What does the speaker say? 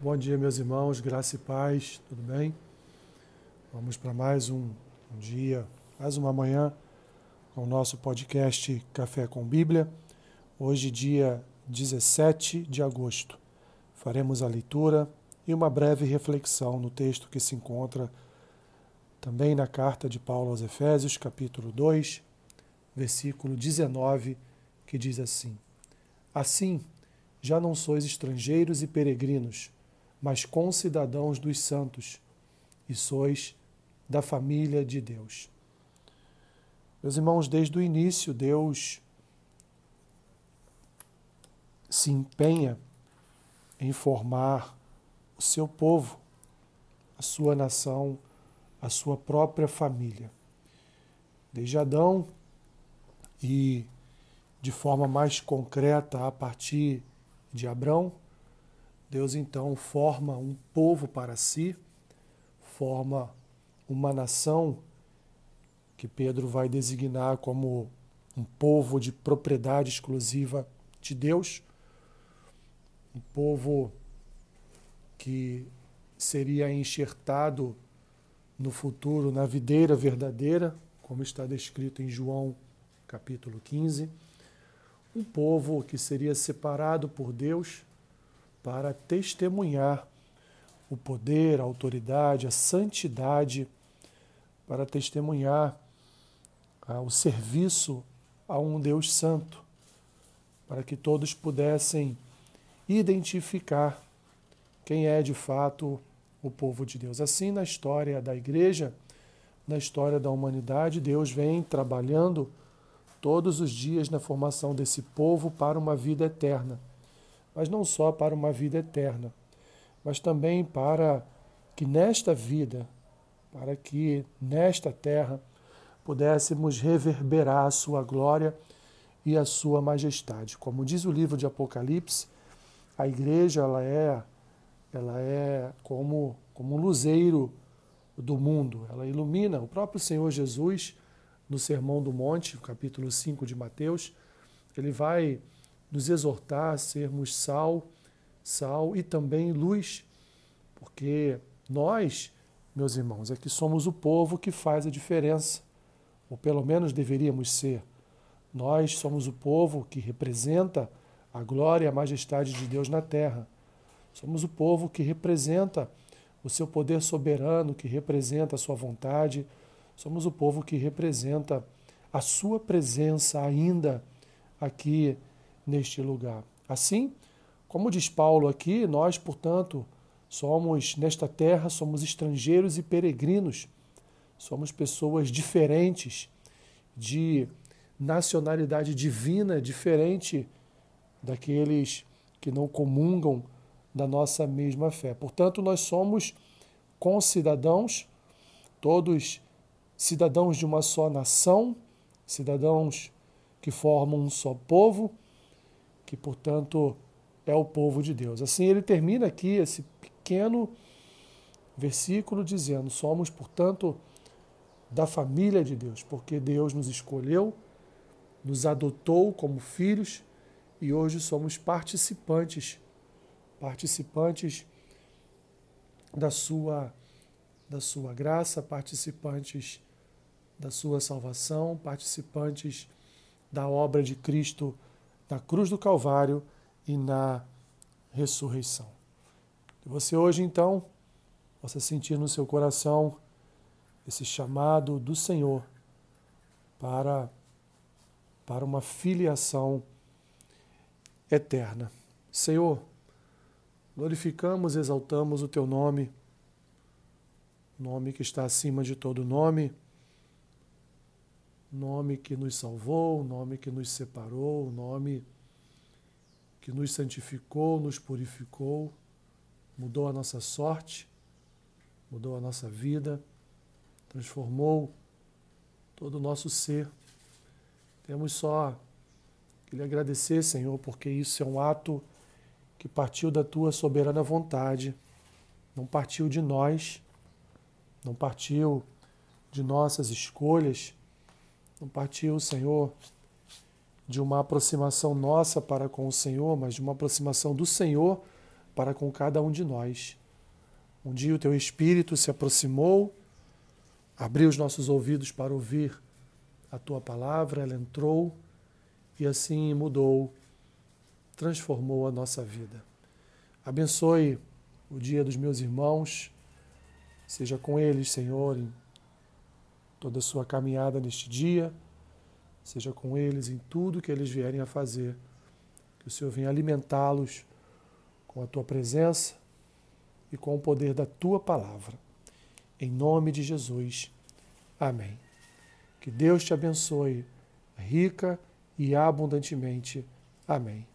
Bom dia, meus irmãos, graça e paz, tudo bem? Vamos para mais um, um, dia, mais uma manhã com o nosso podcast Café com Bíblia. Hoje, dia 17 de agosto, faremos a leitura e uma breve reflexão no texto que se encontra também na carta de Paulo aos Efésios, capítulo 2, versículo 19, que diz assim: Assim, já não sois estrangeiros e peregrinos mas concidadãos dos santos, e sois da família de Deus. Meus irmãos, desde o início, Deus se empenha em formar o seu povo, a sua nação, a sua própria família. Desde Adão e de forma mais concreta a partir de Abrão, Deus então forma um povo para si, forma uma nação que Pedro vai designar como um povo de propriedade exclusiva de Deus, um povo que seria enxertado no futuro na videira verdadeira, como está descrito em João capítulo 15, um povo que seria separado por Deus para testemunhar o poder, a autoridade, a santidade, para testemunhar ah, o serviço a um Deus Santo, para que todos pudessem identificar quem é de fato o povo de Deus. Assim, na história da igreja, na história da humanidade, Deus vem trabalhando todos os dias na formação desse povo para uma vida eterna mas não só para uma vida eterna, mas também para que nesta vida, para que nesta terra pudéssemos reverberar a sua glória e a sua majestade. Como diz o livro de Apocalipse, a igreja ela é ela é como como um luzeiro do mundo, ela ilumina o próprio Senhor Jesus no Sermão do Monte, capítulo 5 de Mateus, ele vai nos exortar a sermos sal, sal e também luz, porque nós, meus irmãos, é que somos o povo que faz a diferença, ou pelo menos deveríamos ser. Nós somos o povo que representa a glória e a majestade de Deus na terra. Somos o povo que representa o seu poder soberano, que representa a sua vontade. Somos o povo que representa a sua presença ainda aqui neste lugar. Assim, como diz Paulo aqui, nós, portanto, somos nesta terra, somos estrangeiros e peregrinos, somos pessoas diferentes, de nacionalidade divina, diferente daqueles que não comungam da nossa mesma fé. Portanto, nós somos concidadãos, todos cidadãos de uma só nação, cidadãos que formam um só povo que, portanto, é o povo de Deus. Assim, ele termina aqui esse pequeno versículo dizendo: Somos, portanto, da família de Deus, porque Deus nos escolheu, nos adotou como filhos e hoje somos participantes, participantes da sua da sua graça, participantes da sua salvação, participantes da obra de Cristo na cruz do Calvário e na ressurreição. você hoje, então, possa sentir no seu coração esse chamado do Senhor para, para uma filiação eterna. Senhor, glorificamos, exaltamos o teu nome, nome que está acima de todo nome nome que nos salvou, o nome que nos separou, o nome que nos santificou, nos purificou, mudou a nossa sorte, mudou a nossa vida, transformou todo o nosso ser. Temos só que lhe agradecer, Senhor, porque isso é um ato que partiu da tua soberana vontade, não partiu de nós, não partiu de nossas escolhas não partiu, Senhor, de uma aproximação nossa para com o Senhor, mas de uma aproximação do Senhor para com cada um de nós. Um dia o teu Espírito se aproximou, abriu os nossos ouvidos para ouvir a tua palavra, ela entrou e assim mudou, transformou a nossa vida. Abençoe o dia dos meus irmãos, seja com eles, Senhor, toda a sua caminhada neste dia, seja com eles em tudo que eles vierem a fazer. Que o Senhor venha alimentá-los com a tua presença e com o poder da tua palavra. Em nome de Jesus. Amém. Que Deus te abençoe rica e abundantemente. Amém.